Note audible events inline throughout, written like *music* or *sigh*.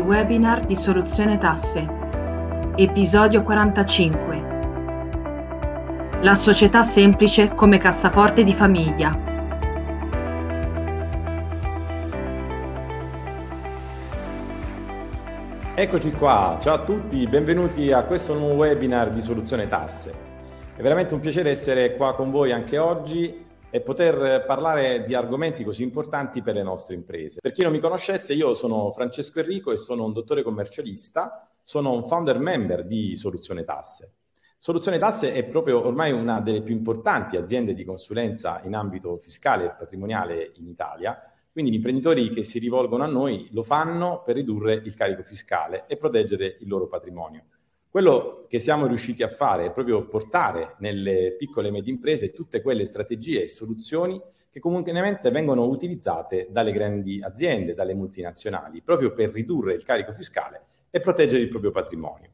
webinar di Soluzione Tasse. Episodio 45. La società semplice come cassaforte di famiglia. Eccoci qua, ciao a tutti, benvenuti a questo nuovo webinar di Soluzione Tasse. È veramente un piacere essere qua con voi anche oggi e poter parlare di argomenti così importanti per le nostre imprese. Per chi non mi conoscesse, io sono Francesco Enrico e sono un dottore commercialista, sono un founder member di Soluzione Tasse. Soluzione Tasse è proprio ormai una delle più importanti aziende di consulenza in ambito fiscale e patrimoniale in Italia, quindi gli imprenditori che si rivolgono a noi lo fanno per ridurre il carico fiscale e proteggere il loro patrimonio. Quello che siamo riusciti a fare è proprio portare nelle piccole e medie imprese tutte quelle strategie e soluzioni che comunemente vengono utilizzate dalle grandi aziende, dalle multinazionali, proprio per ridurre il carico fiscale e proteggere il proprio patrimonio.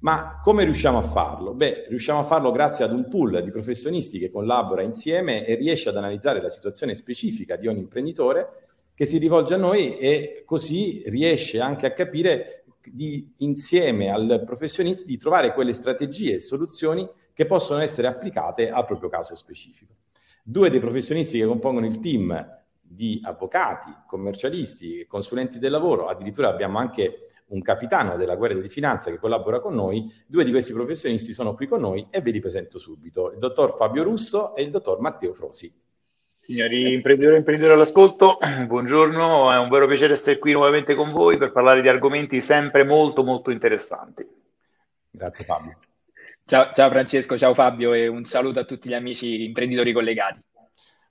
Ma come riusciamo a farlo? Beh, riusciamo a farlo grazie ad un pool di professionisti che collabora insieme e riesce ad analizzare la situazione specifica di ogni imprenditore che si rivolge a noi e così riesce anche a capire di, insieme al professionista di trovare quelle strategie e soluzioni che possono essere applicate al proprio caso specifico. Due dei professionisti che compongono il team di avvocati, commercialisti consulenti del lavoro, addirittura abbiamo anche un capitano della Guardia di Finanza che collabora con noi, due di questi professionisti sono qui con noi e ve li presento subito, il dottor Fabio Russo e il dottor Matteo Frosi. Signori imprenditori e imprenditori all'ascolto, *clears throat* buongiorno, è un vero piacere essere qui nuovamente con voi per parlare di argomenti sempre molto molto interessanti. Grazie Fabio. Ciao, ciao Francesco, ciao Fabio e un saluto a tutti gli amici imprenditori collegati.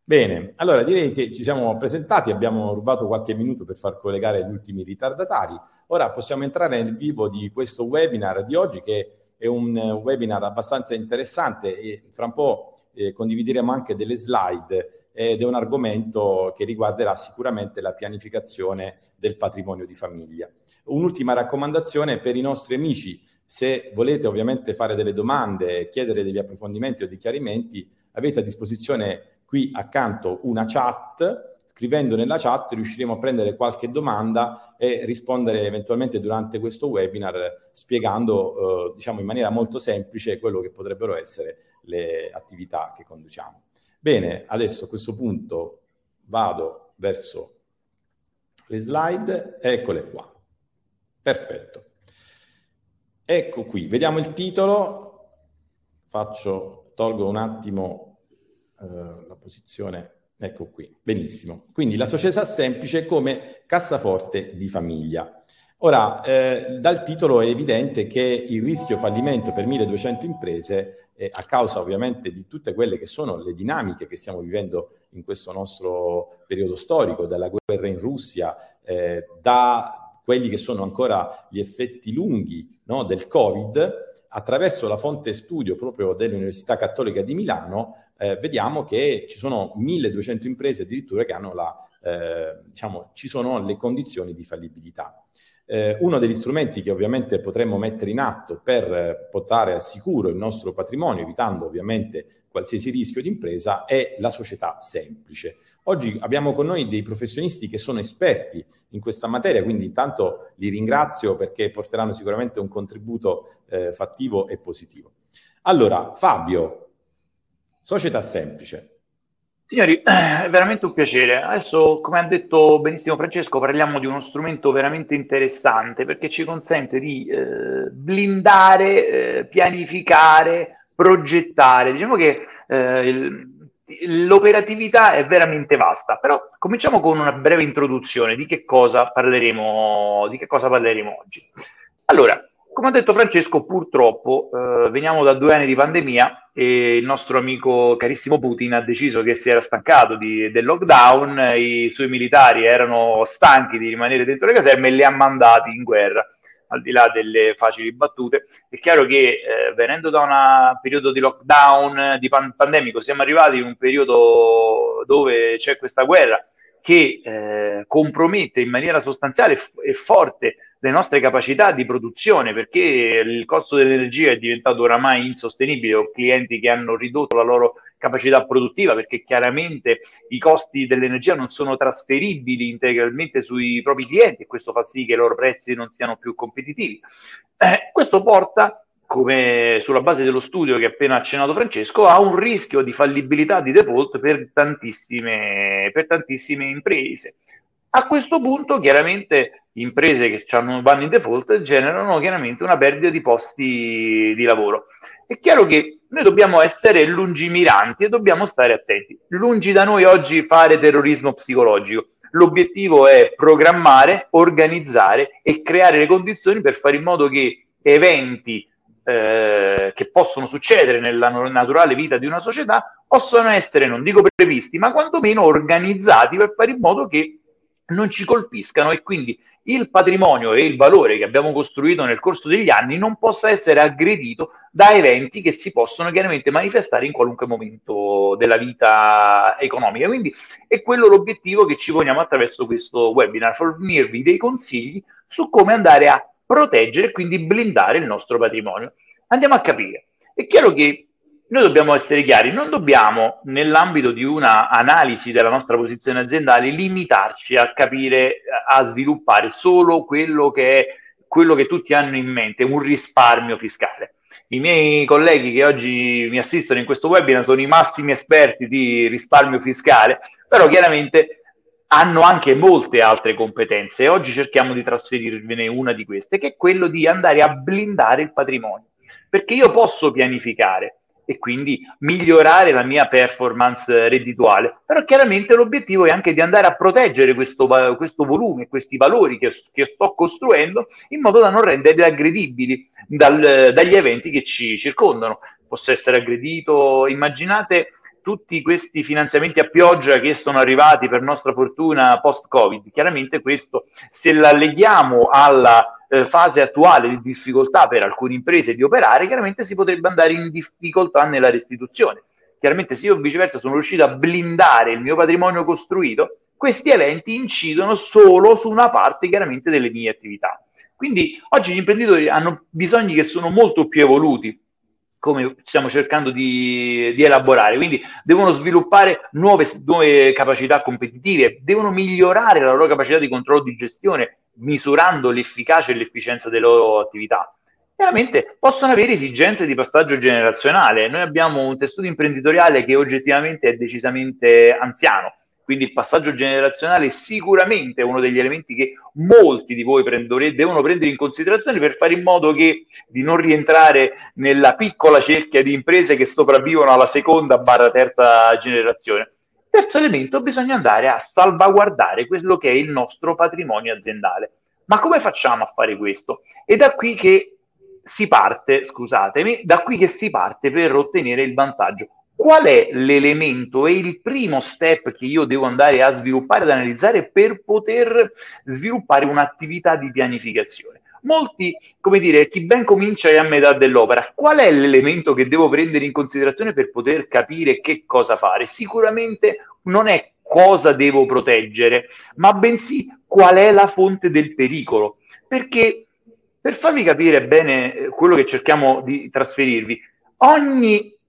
Bene, allora direi che ci siamo presentati, abbiamo rubato qualche minuto per far collegare gli ultimi ritardatari. Ora possiamo entrare nel vivo di questo webinar di oggi che è un webinar abbastanza interessante e fra un po' eh, condivideremo anche delle slide ed è un argomento che riguarderà sicuramente la pianificazione del patrimonio di famiglia. Un'ultima raccomandazione per i nostri amici, se volete ovviamente fare delle domande, chiedere degli approfondimenti o dei chiarimenti, avete a disposizione qui accanto una chat, scrivendo nella chat riusciremo a prendere qualche domanda e rispondere eventualmente durante questo webinar spiegando eh, diciamo in maniera molto semplice quello che potrebbero essere le attività che conduciamo. Bene, adesso a questo punto vado verso le slide, eccole qua. Perfetto. Ecco qui, vediamo il titolo, faccio, tolgo un attimo eh, la posizione, ecco qui, benissimo. Quindi la società semplice come cassaforte di famiglia. Ora, eh, dal titolo è evidente che il rischio fallimento per 1200 imprese, eh, a causa ovviamente di tutte quelle che sono le dinamiche che stiamo vivendo in questo nostro periodo storico, dalla guerra in Russia, eh, da quelli che sono ancora gli effetti lunghi no, del Covid, attraverso la fonte studio proprio dell'Università Cattolica di Milano, eh, vediamo che ci sono 1200 imprese addirittura che hanno la, eh, diciamo, ci sono le condizioni di fallibilità. Eh, uno degli strumenti che ovviamente potremmo mettere in atto per portare al sicuro il nostro patrimonio, evitando ovviamente qualsiasi rischio di impresa, è la società semplice. Oggi abbiamo con noi dei professionisti che sono esperti in questa materia, quindi intanto li ringrazio perché porteranno sicuramente un contributo eh, fattivo e positivo. Allora, Fabio, società semplice. Signori, è veramente un piacere. Adesso, come ha detto benissimo Francesco, parliamo di uno strumento veramente interessante perché ci consente di eh, blindare, eh, pianificare, progettare. Diciamo che eh, il, l'operatività è veramente vasta, però cominciamo con una breve introduzione di che cosa parleremo, di che cosa parleremo oggi. Allora, come ha detto Francesco, purtroppo eh, veniamo da due anni di pandemia e il nostro amico carissimo Putin ha deciso che si era stancato di, del lockdown, i suoi militari erano stanchi di rimanere dentro le caserme e li ha mandati in guerra. Al di là delle facili battute, è chiaro che eh, venendo da un periodo di lockdown, di pan- pandemico, siamo arrivati in un periodo dove c'è questa guerra che eh, compromette in maniera sostanziale e forte le nostre capacità di produzione perché il costo dell'energia è diventato oramai insostenibile. Ho clienti che hanno ridotto la loro capacità produttiva, perché chiaramente i costi dell'energia non sono trasferibili integralmente sui propri clienti e questo fa sì che i loro prezzi non siano più competitivi. Eh, questo porta come sulla base dello studio che ha appena accennato Francesco, ha un rischio di fallibilità di default per tantissime, per tantissime imprese. A questo punto, chiaramente, imprese che vanno in default generano chiaramente una perdita di posti di lavoro. È chiaro che noi dobbiamo essere lungimiranti e dobbiamo stare attenti. Lungi da noi oggi fare terrorismo psicologico. L'obiettivo è programmare, organizzare e creare le condizioni per fare in modo che eventi eh, che possono succedere nella naturale vita di una società possono essere, non dico previsti, ma quantomeno organizzati per fare in modo che non ci colpiscano e quindi il patrimonio e il valore che abbiamo costruito nel corso degli anni non possa essere aggredito da eventi che si possono chiaramente manifestare in qualunque momento della vita economica. Quindi è quello l'obiettivo che ci poniamo attraverso questo webinar, fornirvi dei consigli su come andare a proteggere e quindi blindare il nostro patrimonio. Andiamo a capire. È chiaro che noi dobbiamo essere chiari, non dobbiamo nell'ambito di una analisi della nostra posizione aziendale limitarci a capire, a sviluppare solo quello che è quello che tutti hanno in mente, un risparmio fiscale. I miei colleghi che oggi mi assistono in questo webinar sono i massimi esperti di risparmio fiscale, però chiaramente hanno anche molte altre competenze e oggi cerchiamo di trasferirvene una di queste, che è quello di andare a blindare il patrimonio. Perché io posso pianificare e quindi migliorare la mia performance reddituale, però chiaramente l'obiettivo è anche di andare a proteggere questo, questo volume, questi valori che, che, sto costruendo in modo da non renderli aggredibili dal, dagli eventi che ci circondano. Posso essere aggredito, immaginate tutti questi finanziamenti a pioggia che sono arrivati per nostra fortuna post-Covid. Chiaramente questo, se la leghiamo alla eh, fase attuale di difficoltà per alcune imprese di operare, chiaramente si potrebbe andare in difficoltà nella restituzione. Chiaramente se io viceversa sono riuscito a blindare il mio patrimonio costruito, questi eventi incidono solo su una parte chiaramente delle mie attività. Quindi oggi gli imprenditori hanno bisogni che sono molto più evoluti come stiamo cercando di, di, elaborare. Quindi devono sviluppare nuove, nuove, capacità competitive, devono migliorare la loro capacità di controllo di gestione, misurando l'efficacia e l'efficienza delle loro attività. Chiaramente possono avere esigenze di passaggio generazionale. Noi abbiamo un tessuto imprenditoriale che oggettivamente è decisamente anziano quindi il passaggio generazionale è sicuramente uno degli elementi che molti di voi prendere, devono prendere in considerazione per fare in modo che di non rientrare nella piccola cerchia di imprese che sopravvivono alla seconda barra terza generazione. Terzo elemento, bisogna andare a salvaguardare quello che è il nostro patrimonio aziendale. Ma come facciamo a fare questo? È da qui che si parte, scusatemi, da qui che si parte per ottenere il vantaggio qual è l'elemento e il primo step che io devo andare a sviluppare, ad analizzare per poter sviluppare un'attività di pianificazione. Molti, come dire, chi ben comincia è a metà dell'opera. Qual è l'elemento che devo prendere in considerazione per poter capire che cosa fare? Sicuramente non è cosa devo proteggere, ma bensì qual è la fonte del pericolo. Perché per farvi capire bene eh, quello che cerchiamo di trasferirvi, ogni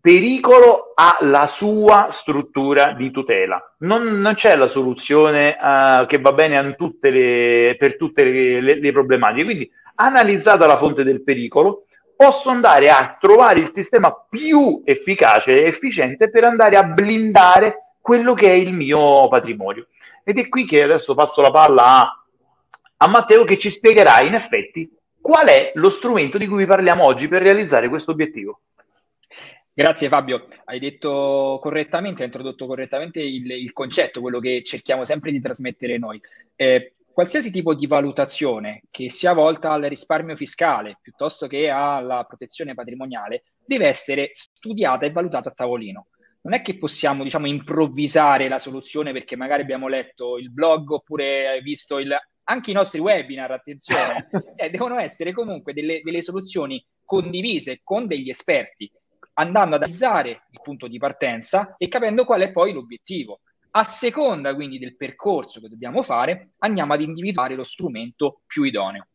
pericolo ha la sua struttura di tutela. Non, non c'è la soluzione uh, che va bene tutte le, per tutte le, le, le, problematiche. Quindi, analizzata la fonte del pericolo, posso andare a trovare il sistema più efficace e efficiente per andare a blindare quello che è il mio patrimonio. Ed è qui che adesso passo la palla a, a Matteo che ci spiegherà in effetti qual è lo strumento di cui parliamo oggi per realizzare questo obiettivo. Grazie Fabio, hai detto correttamente, hai introdotto correttamente il, il concetto, quello che cerchiamo sempre di trasmettere noi. Eh, qualsiasi tipo di valutazione che sia volta al risparmio fiscale piuttosto che alla protezione patrimoniale deve essere studiata e valutata a tavolino. Non è che possiamo, diciamo, improvvisare la soluzione perché magari abbiamo letto il blog oppure visto il, anche i nostri webinar, attenzione, cioè, *laughs* devono essere comunque delle, delle soluzioni condivise con degli esperti andando ad analizzare il punto di partenza e capendo qual è poi l'obiettivo. A seconda quindi del percorso che dobbiamo fare, andiamo ad individuare lo strumento più idoneo.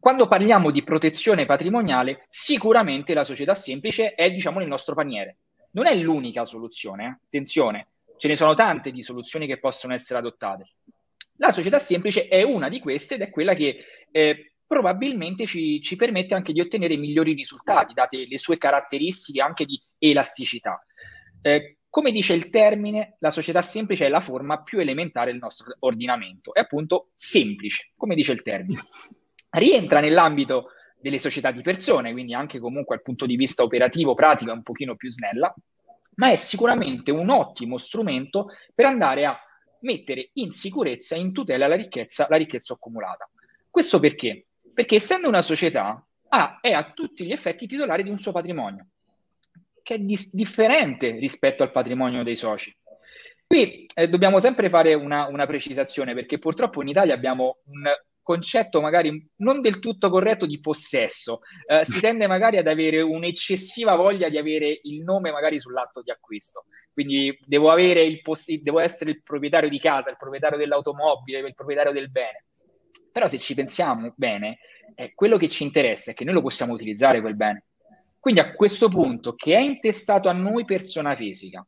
Quando parliamo di protezione patrimoniale, sicuramente la società semplice è, diciamo, nel nostro paniere. non è l'unica soluzione, eh? attenzione, ce ne sono tante di soluzioni che possono essere adottate. La società semplice è una di queste ed è quella che eh, probabilmente ci, ci, permette anche di ottenere migliori risultati, date le sue caratteristiche anche di elasticità. Eh, come dice il termine, la società semplice è la forma più elementare del nostro ordinamento, è appunto semplice, come dice il termine. Rientra nell'ambito delle società di persone, quindi anche comunque dal punto di vista operativo, pratico è un pochino più snella, ma è sicuramente un ottimo strumento per andare a mettere in sicurezza in tutela la ricchezza, la ricchezza accumulata. Questo perché? Perché essendo una società, ha, è a tutti gli effetti titolare di un suo patrimonio, che è dis- differente rispetto al patrimonio dei soci. Qui eh, dobbiamo sempre fare una, una, precisazione perché purtroppo in Italia abbiamo un concetto magari non del tutto corretto di possesso. Eh, si *laughs* tende magari ad avere un'eccessiva voglia di avere il nome magari sull'atto di acquisto. Quindi devo, poss- devo essere il proprietario di casa, il proprietario dell'automobile, il proprietario del bene. Però se ci pensiamo bene, eh, quello che ci interessa è che noi lo possiamo utilizzare quel bene. Quindi a questo punto, che è intestato a noi persona fisica,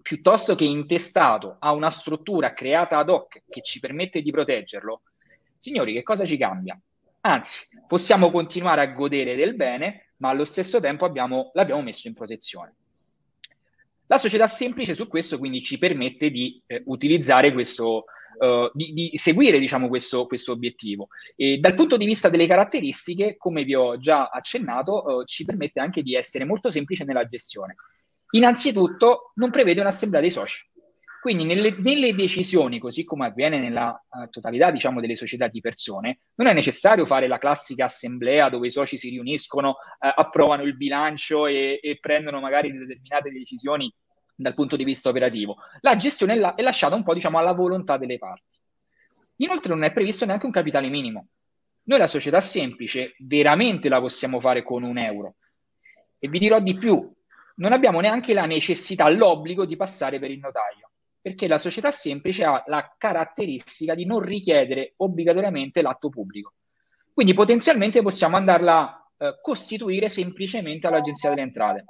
piuttosto che intestato a una struttura creata ad hoc che ci permette di proteggerlo, Signori, che cosa ci cambia? Anzi, possiamo continuare a godere del bene, ma allo stesso tempo abbiamo, l'abbiamo messo in protezione. La società semplice su questo quindi ci permette di eh, utilizzare questo, uh, di, di, seguire diciamo, questo, questo, obiettivo. E dal punto di vista delle caratteristiche, come vi ho già accennato, uh, ci permette anche di essere molto semplice nella gestione. Innanzitutto non prevede un'assemblea dei soci. Quindi nelle, nelle, decisioni, così come avviene nella uh, totalità diciamo, delle società di persone, non è necessario fare la classica assemblea dove i soci si riuniscono, approvano il bilancio e, e, prendono magari determinate decisioni dal punto di vista operativo. La gestione è, la, è lasciata un po' diciamo, alla volontà delle parti. Inoltre non è previsto neanche un capitale minimo. Noi la società semplice veramente la possiamo fare con un euro. E vi dirò di più, non abbiamo neanche la necessità, l'obbligo di passare per il notaio perché la società semplice ha la caratteristica di non richiedere obbligatoriamente l'atto pubblico. Quindi potenzialmente possiamo andarla eh, costituire semplicemente all'Agenzia delle Entrate.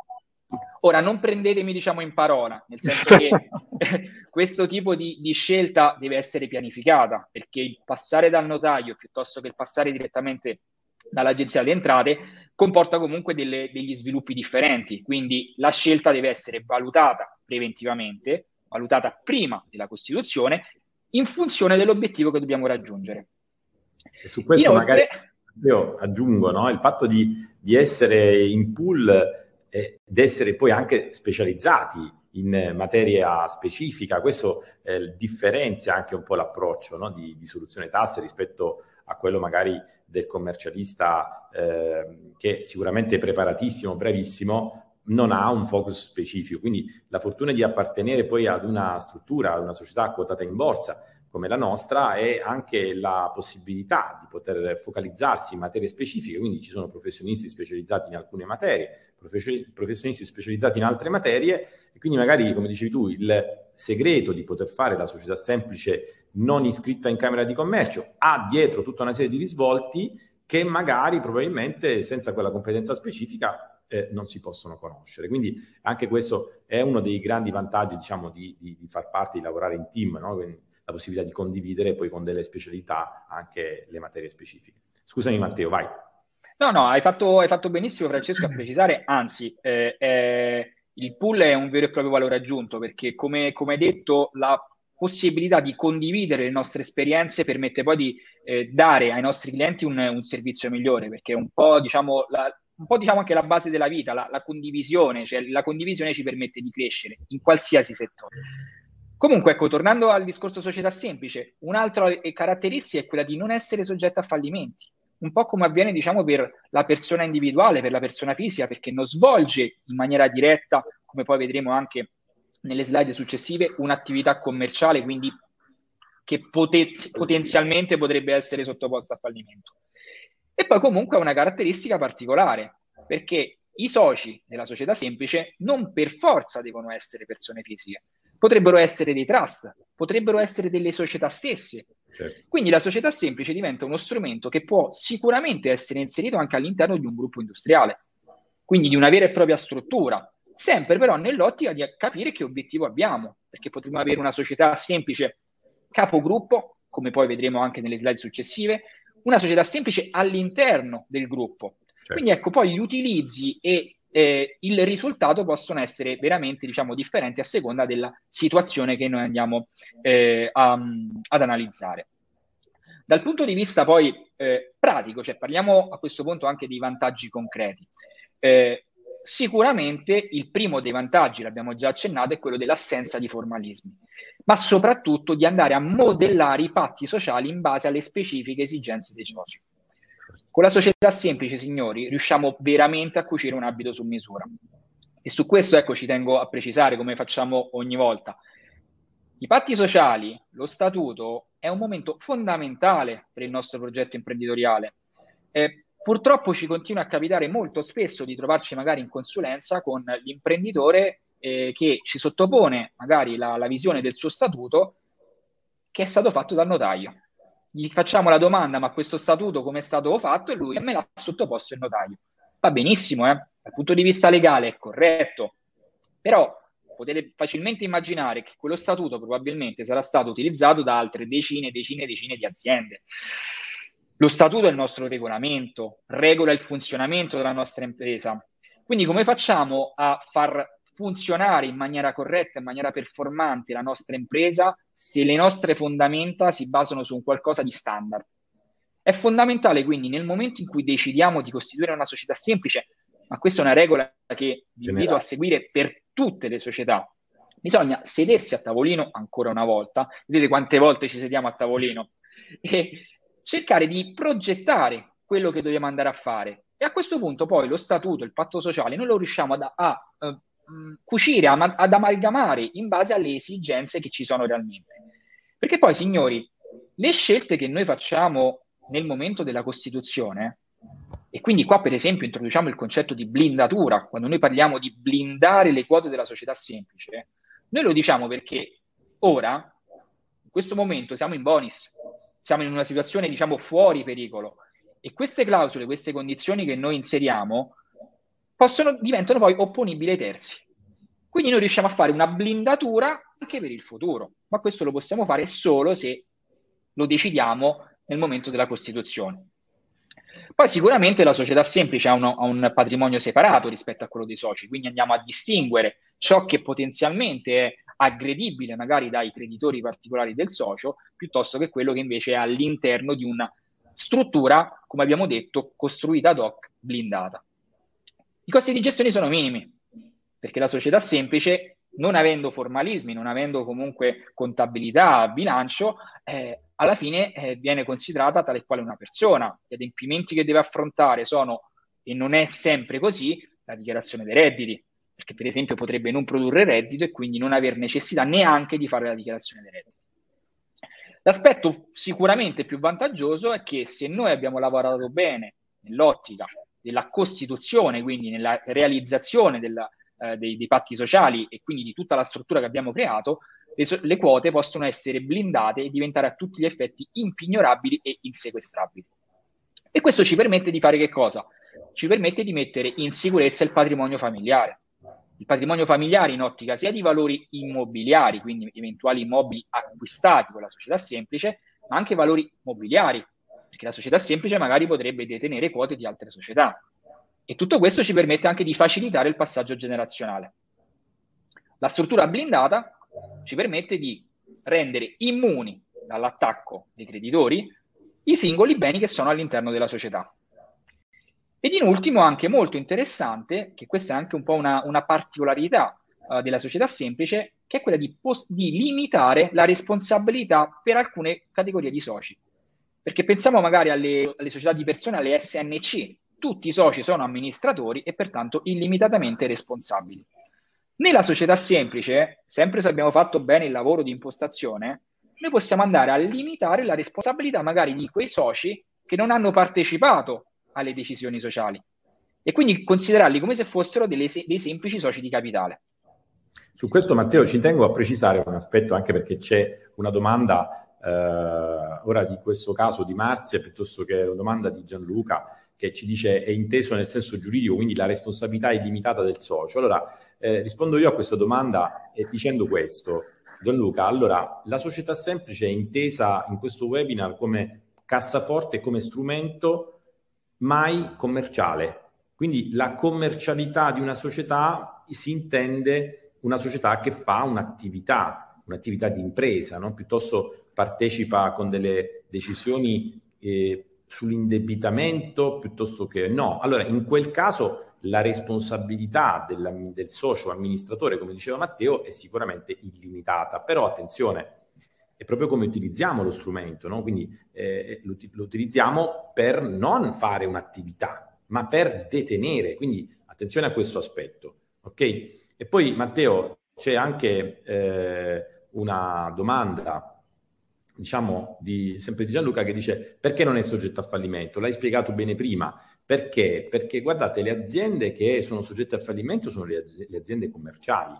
Ora, non prendetemi diciamo in parola, nel senso che *laughs* *laughs* questo tipo di, di, scelta deve essere pianificata, perché il passare dal notaio piuttosto che il passare direttamente dall'Agenzia delle Entrate comporta comunque delle, degli sviluppi differenti, quindi la scelta deve essere valutata preventivamente, valutata prima della Costituzione in funzione dell'obiettivo che dobbiamo raggiungere. E su questo Inoltre, magari io aggiungo no? il fatto di, di, essere in pool eh, ed essere poi anche specializzati in materia specifica, questo eh, differenzia anche un po' l'approccio no? di, di, soluzione tasse rispetto a quello magari del commercialista eh, che sicuramente è preparatissimo, bravissimo, non ha un focus specifico. Quindi la fortuna di appartenere poi ad una struttura, ad una società quotata in borsa come la nostra è anche la possibilità di poter focalizzarsi in materie specifiche, quindi ci sono professionisti specializzati in alcune materie, professionisti specializzati in altre materie e quindi magari, come dicevi tu, il segreto di poter fare la società semplice non iscritta in Camera di Commercio ha dietro tutta una serie di risvolti che magari probabilmente senza quella competenza specifica eh, non si possono conoscere. Quindi anche questo è uno dei grandi vantaggi, diciamo, di, di, di far parte, di lavorare in team, no? La possibilità di condividere poi con delle specialità anche le materie specifiche. Scusami Matteo, vai. No, no, hai fatto, hai fatto benissimo Francesco a *clears throat* precisare, anzi, eh, eh, il pool è un vero e proprio valore aggiunto perché come, come hai detto la possibilità di condividere le nostre esperienze permette poi di eh, dare ai nostri clienti un, un, servizio migliore perché un po' diciamo la, un po' diciamo anche la base della vita, la, la condivisione, cioè la condivisione ci permette di crescere in qualsiasi settore. Comunque, ecco, tornando al discorso società semplice, un'altra caratteristica è quella di non essere soggetta a fallimenti, un po' come avviene, diciamo, per la persona individuale, per la persona fisica, perché non svolge in maniera diretta, come poi vedremo anche nelle slide successive, un'attività commerciale, quindi che poten- potenzialmente potrebbe essere sottoposta a fallimento. E poi comunque ha una caratteristica particolare, perché i soci della società semplice non per forza devono essere persone fisiche, potrebbero essere dei trust, potrebbero essere delle società stesse. Certo. Quindi la società semplice diventa uno strumento che può sicuramente essere inserito anche all'interno di un gruppo industriale, quindi di una vera e propria struttura, sempre però nell'ottica di capire che obiettivo abbiamo, perché potremmo avere una società semplice capogruppo, come poi vedremo anche nelle slide successive, una società semplice all'interno del gruppo. Certo. Quindi ecco, poi gli utilizzi e eh, il risultato possono essere veramente diciamo, differenti a seconda della situazione che noi andiamo eh, a, ad analizzare. Dal punto di vista poi eh, pratico, cioè parliamo a questo punto anche dei vantaggi concreti. Eh, sicuramente il primo dei vantaggi, l'abbiamo già accennato, è quello dell'assenza di formalismi, ma soprattutto di andare a modellare i patti sociali in base alle specifiche esigenze dei soci. Con la società semplice, signori, riusciamo veramente a cucire un abito su misura. E su questo, ecco, ci tengo a precisare, come facciamo ogni volta. I patti sociali, lo statuto, è un momento fondamentale per il nostro progetto imprenditoriale. Eh, purtroppo ci continua a capitare molto spesso di trovarci magari in consulenza con l'imprenditore eh, che ci sottopone magari la, la visione del suo statuto che è stato fatto dal notaio gli facciamo la domanda, ma questo statuto come è stato fatto? E lui me l'ha sottoposto il notaio. Va benissimo, eh? dal punto di vista legale è corretto, però potete facilmente immaginare che quello statuto probabilmente sarà stato utilizzato da altre decine, decine, decine di aziende. Lo statuto è il nostro regolamento, regola il funzionamento della nostra impresa. Quindi come facciamo a far funzionare in maniera corretta, in maniera performante la nostra impresa se le nostre fondamenta si basano su un qualcosa di standard. È fondamentale quindi nel momento in cui decidiamo di costituire una società semplice, ma questa è una regola che vi invito a seguire per tutte le società, bisogna sedersi a tavolino ancora una volta, vedete quante volte ci sediamo a tavolino, *laughs* e cercare di progettare quello che dobbiamo andare a fare. E a questo punto poi lo statuto, il patto sociale, noi lo riusciamo a, a, a mh, cucire, ad amalgamare in base alle esigenze che ci sono realmente. Perché poi, signori, le scelte che noi facciamo nel momento della Costituzione, e quindi qua per esempio introduciamo il concetto di blindatura, quando noi parliamo di blindare le quote della società semplice, noi lo diciamo perché ora, in questo momento, siamo in bonus, siamo in una situazione diciamo fuori pericolo e queste clausole, queste condizioni che noi inseriamo possono, diventano poi opponibili ai terzi. Quindi noi riusciamo a fare una blindatura anche per il futuro, ma questo lo possiamo fare solo se lo decidiamo nel momento della Costituzione. Poi sicuramente la società semplice ha, uno, ha, un patrimonio separato rispetto a quello dei soci, quindi andiamo a distinguere ciò che potenzialmente è aggredibile magari dai creditori particolari del socio, piuttosto che quello che invece è all'interno di una struttura, come abbiamo detto, costruita ad hoc, blindata. I costi di gestione sono minimi, perché la società semplice, non avendo formalismi, non avendo comunque contabilità, bilancio, eh, alla fine eh, viene considerata tale quale una persona. Gli adempimenti che deve affrontare sono, e non è sempre così, la dichiarazione dei redditi, perché per esempio potrebbe non produrre reddito e quindi non aver necessità neanche di fare la dichiarazione dei redditi. L'aspetto sicuramente più vantaggioso è che se noi abbiamo lavorato bene nell'ottica della Costituzione, quindi nella realizzazione della, eh, dei, dei, patti sociali e quindi di tutta la struttura che abbiamo creato, le, so- le, quote possono essere blindate e diventare a tutti gli effetti impignorabili e insequestrabili. E questo ci permette di fare che cosa? Ci permette di mettere in sicurezza il patrimonio familiare. Il patrimonio familiare in ottica sia di valori immobiliari, quindi eventuali immobili acquistati con la società semplice, ma anche valori mobiliari, perché la società semplice magari potrebbe detenere quote di altre società. E tutto questo ci permette anche di facilitare il passaggio generazionale. La struttura blindata ci permette di rendere immuni dall'attacco dei creditori i singoli beni che sono all'interno della società. Ed in ultimo, anche molto interessante, che questa è anche un po' una, una particolarità uh, della società semplice, che è quella di, post- di limitare la responsabilità per alcune categorie di soci. Perché pensiamo magari alle, alle società di persone, alle SNC, tutti i soci sono amministratori e pertanto illimitatamente responsabili. Nella società semplice, sempre se abbiamo fatto bene il lavoro di impostazione, noi possiamo andare a limitare la responsabilità magari di quei soci che non hanno partecipato alle decisioni sociali e quindi considerarli come se fossero delle, dei semplici soci di capitale. Su questo Matteo ci tengo a precisare un aspetto anche perché c'è una domanda eh, ora di questo caso di Marzia piuttosto che una domanda di Gianluca che ci dice è inteso nel senso giuridico, quindi la responsabilità illimitata del socio. Allora, eh, rispondo io a questa domanda eh, dicendo questo. Gianluca, allora, la società semplice è intesa in questo webinar come cassaforte, come strumento mai commerciale. Quindi la commercialità di una società si intende una società che fa un'attività, un'attività di impresa, no? piuttosto partecipa con delle decisioni eh, sull'indebitamento piuttosto che no. Allora, in quel caso la responsabilità della, del socio amministratore, come diceva Matteo, è sicuramente illimitata. Però attenzione, è proprio come utilizziamo lo strumento, no? quindi eh, lo, lo, utilizziamo per non fare un'attività, ma per detenere. Quindi attenzione a questo aspetto. Ok? E poi Matteo, c'è anche eh, una domanda diciamo, di, sempre di Gianluca che dice perché non è soggetto a fallimento? L'hai spiegato bene prima. Perché? Perché guardate, le aziende che sono soggette al fallimento sono le, le aziende commerciali.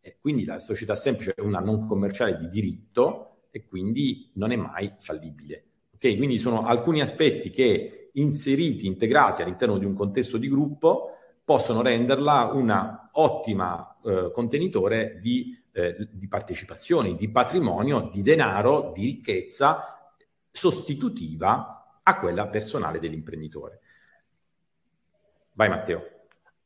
E quindi la società semplice è una non commerciale di diritto e quindi non è mai fallibile. Ok? Quindi sono alcuni aspetti che inseriti, integrati all'interno di un contesto di gruppo possono renderla una ottima eh, contenitore di eh, di partecipazioni, di patrimonio, di denaro, di ricchezza sostitutiva a quella personale dell'imprenditore. Vai Matteo.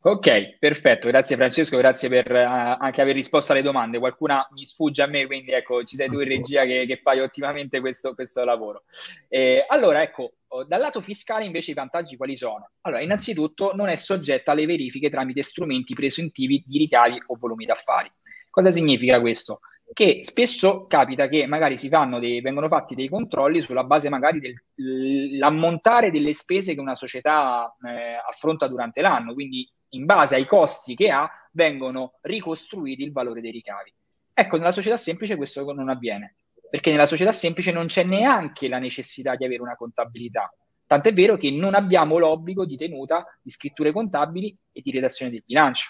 Ok, perfetto, grazie Francesco, grazie per uh, anche aver risposto alle domande. Qualcuna mi sfugge a me, quindi ecco, ci sei tu in regia che, che fai ottimamente questo, questo lavoro. Eh, allora, ecco, oh, dal lato fiscale invece i vantaggi quali sono? Allora, innanzitutto non è soggetta alle verifiche tramite strumenti presuntivi di ricavi o volumi d'affari. Cosa significa questo? Che spesso capita che magari dei, vengono fatti dei controlli sulla base magari dell'ammontare delle spese che una società eh, affronta durante l'anno, quindi in base ai costi che ha vengono ricostruiti il valore dei ricavi. Ecco, nella società semplice questo non avviene, perché nella società semplice non c'è neanche la necessità di avere una contabilità. Tant'è vero che non abbiamo l'obbligo di tenuta di scritture contabili e di redazione del bilancio.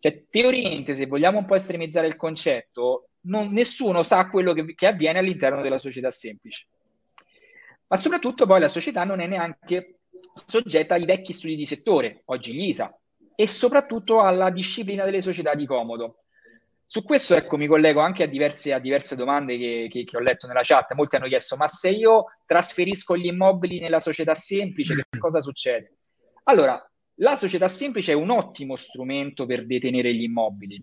Cioè, teoricamente, se vogliamo un po' estremizzare il concetto, non, nessuno sa quello che, che avviene all'interno della società semplice. Ma soprattutto poi la società non è neanche soggetta ai vecchi studi di settore, oggi l'ISA, e soprattutto alla disciplina delle società di comodo. Su questo ecco, mi collego anche a diverse, a diverse domande che, che, che, ho letto nella chat. Molti hanno chiesto: ma se io trasferisco gli immobili nella società semplice, che cosa succede? Allora, la società semplice è un ottimo strumento per detenere gli immobili.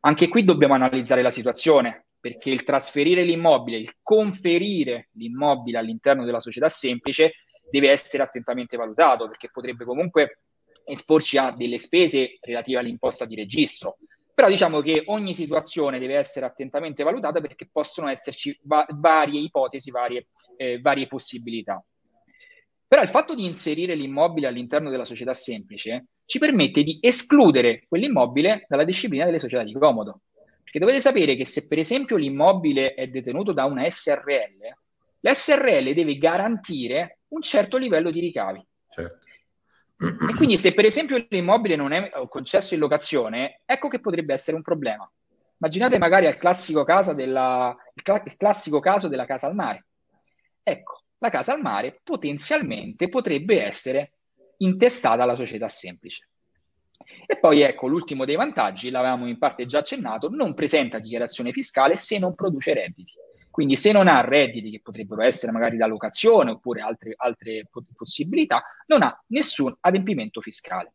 Anche qui dobbiamo analizzare la situazione, perché il trasferire l'immobile, il conferire l'immobile all'interno della società semplice deve essere attentamente valutato, perché potrebbe comunque esporci a delle spese relative all'imposta di registro. Però diciamo che ogni situazione deve essere attentamente valutata perché possono esserci va- varie ipotesi, varie, eh, varie possibilità. Però il fatto di inserire l'immobile all'interno della società semplice ci permette di escludere quell'immobile dalla disciplina delle società di comodo. Perché dovete sapere che se per esempio l'immobile è detenuto da una SRL, l'SRL deve garantire un certo livello di ricavi. Certo. E quindi se per esempio l'immobile non è concesso in locazione, ecco che potrebbe essere un problema. Immaginate magari il classico, della, il, cl- il classico caso della casa al mare. Ecco, la casa al mare potenzialmente potrebbe essere intestata alla società semplice. E poi ecco l'ultimo dei vantaggi, l'avevamo in parte già accennato, non presenta dichiarazione fiscale se non produce redditi. Quindi se non ha redditi che potrebbero essere magari da locazione oppure altre, altre possibilità, non ha nessun adempimento fiscale.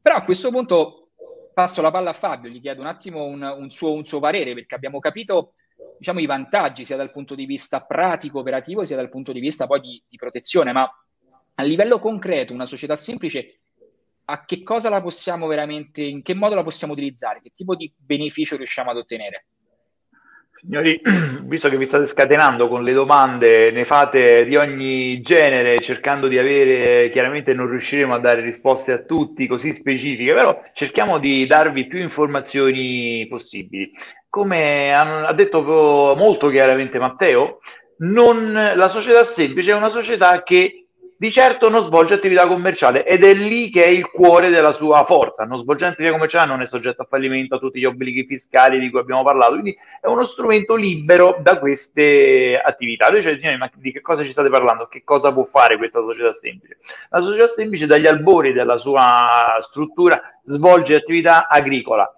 Però a questo punto passo la palla a Fabio, gli chiedo un attimo un, un, suo, un suo parere perché abbiamo capito diciamo, i vantaggi sia dal punto di vista pratico, operativo, sia dal punto di vista poi di, di protezione, ma a livello concreto una società semplice a che cosa la possiamo veramente, in che modo la possiamo utilizzare, che tipo di beneficio riusciamo ad ottenere? Signori, *clears throat* visto che vi state scatenando con le domande, ne fate di ogni genere, cercando di avere, chiaramente non riusciremo a dare risposte a tutti così specifiche, però cerchiamo di darvi più informazioni possibili come ha detto molto chiaramente Matteo, non, la società semplice è una società che di certo non svolge attività commerciale ed è lì che è il cuore della sua forza. Non svolgendo attività commerciale non è soggetto a fallimento, a tutti gli obblighi fiscali di cui abbiamo parlato, quindi è uno strumento libero da queste attività. Lui dice, ma di che cosa ci state parlando? Che cosa può fare questa società semplice? La società semplice dagli albori della sua struttura svolge attività agricola.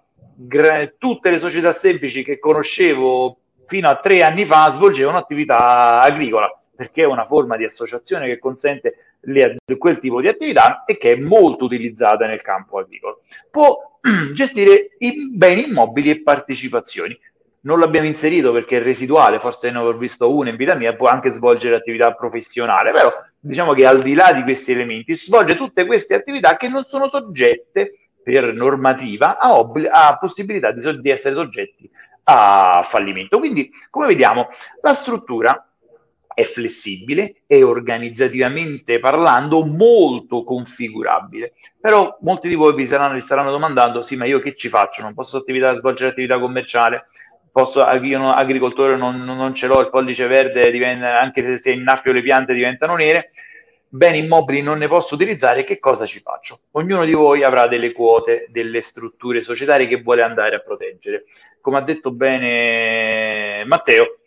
Tutte le società semplici che conoscevo fino a tre anni fa svolgevano attività agricola perché è una forma di associazione che consente le, quel tipo di attività e che è molto utilizzata nel campo agricolo. Può *clears throat* gestire i beni immobili e partecipazioni. Non l'abbiamo inserito perché è residuale, forse ne ho visto uno in vita mia, può anche svolgere attività professionale, però diciamo che al di là di questi elementi svolge tutte queste attività che non sono soggette per normativa a, obbli- a possibilità di, so- di essere soggetti a fallimento. Quindi, come vediamo, la struttura è flessibile e organizzativamente parlando molto configurabile. Però molti di voi vi saranno, vi staranno domandando: sì, ma io che ci faccio? Non posso attività, svolgere attività commerciale? Posso, io non, agricoltore non, non, ce l'ho, il pollice verde diventa, anche se, se innaffio le piante diventano nere. Beni immobili non ne posso utilizzare, che cosa ci faccio? Ognuno di voi avrà delle quote, delle strutture societarie che vuole andare a proteggere. Come ha detto bene Matteo,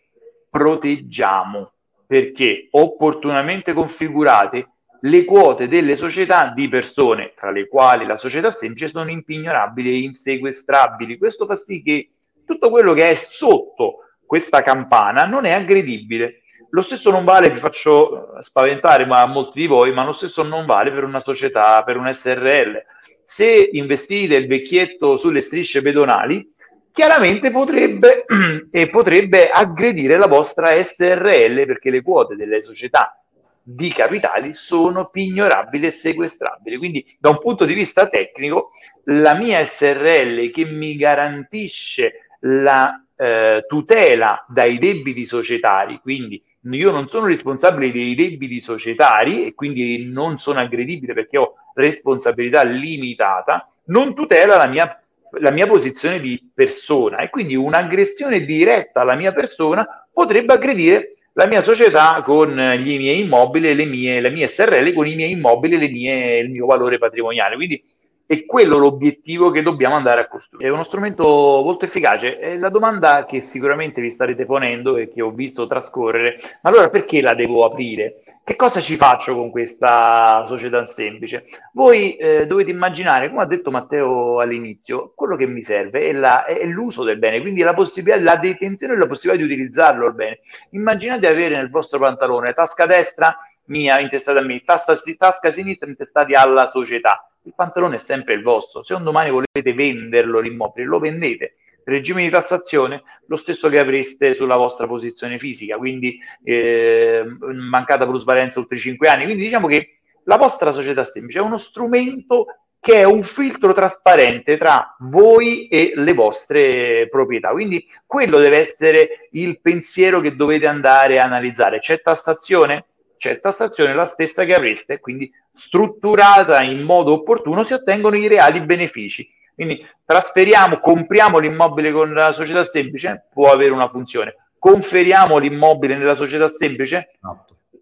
proteggiamo perché opportunamente configurate le quote delle società di persone, tra le quali la società semplice, sono impignorabili e insequestrabili. Questo fa sì che tutto quello che è sotto questa campana non è aggredibile. Lo stesso non vale, vi faccio spaventare ma a molti di voi, ma lo stesso non vale per una società, per un SRL. Se investite il vecchietto sulle strisce pedonali, chiaramente potrebbe, *clears throat* e potrebbe aggredire la vostra SRL perché le quote delle società di capitali sono pignorabili e sequestrabili. Quindi, da un punto di vista tecnico, la mia SRL che mi garantisce la eh, tutela dai debiti societari, quindi io non sono responsabile dei debiti societari e quindi non sono aggredibile perché ho responsabilità limitata, non tutela la mia la mia posizione di persona e quindi un'aggressione diretta alla mia persona potrebbe aggredire la mia società con i miei immobili, le mie, le mie SRL con i miei immobili, mie, il mio valore patrimoniale. Quindi è quello l'obiettivo che dobbiamo andare a costruire. È uno strumento molto efficace. È la domanda che sicuramente vi starete ponendo e che ho visto trascorrere, ma allora perché la devo aprire? Che cosa ci faccio con questa società semplice? Voi eh, dovete immaginare, come ha detto Matteo all'inizio, quello che mi serve è, la, è l'uso del bene, quindi la, la detenzione e la possibilità di utilizzarlo il bene. Immaginate avere nel vostro pantalone tasca destra mia intestata a me, tasca, tasca sinistra intestati alla società. Il pantalone è sempre il vostro. Se un domani volete venderlo l'immobile, lo vendete regime di tassazione lo stesso che avreste sulla vostra posizione fisica, quindi eh, mancata plusvalenza oltre 5 anni. Quindi diciamo che la vostra società semplice è uno strumento che è un filtro trasparente tra voi e le vostre proprietà. Quindi quello deve essere il pensiero che dovete andare a analizzare. C'è tassazione? C'è tassazione la stessa che avreste, quindi strutturata in modo opportuno si ottengono i reali benefici quindi trasferiamo, compriamo l'immobile con la società semplice, può avere una funzione. Conferiamo l'immobile nella società semplice,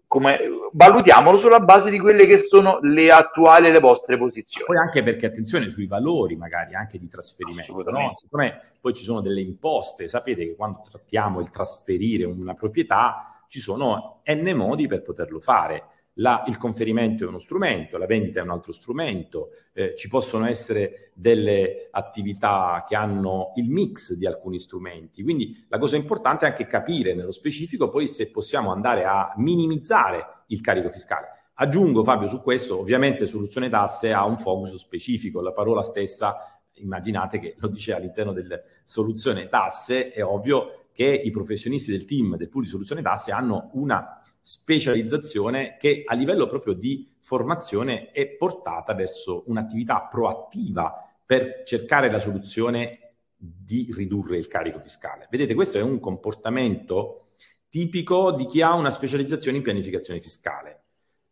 come, valutiamolo sulla base di quelle che sono le attuali le vostre posizioni. Poi anche perché attenzione sui valori magari anche di trasferimento, no? siccome poi ci sono delle imposte, sapete che quando trattiamo il trasferire una proprietà ci sono n modi per poterlo fare la, il conferimento è uno strumento, la vendita è un altro strumento, eh, ci possono essere delle attività che hanno il mix di alcuni strumenti. Quindi la cosa importante è anche capire nello specifico poi se possiamo andare a minimizzare il carico fiscale. Aggiungo Fabio su questo, ovviamente soluzione tasse ha un focus specifico, la parola stessa immaginate che lo dice all'interno della soluzione tasse, è ovvio che i professionisti del team del pool di soluzione tasse hanno una specializzazione che a livello proprio di formazione è portata verso un'attività proattiva per cercare la soluzione di ridurre il carico fiscale. Vedete, questo è un comportamento tipico di chi ha una specializzazione in pianificazione fiscale.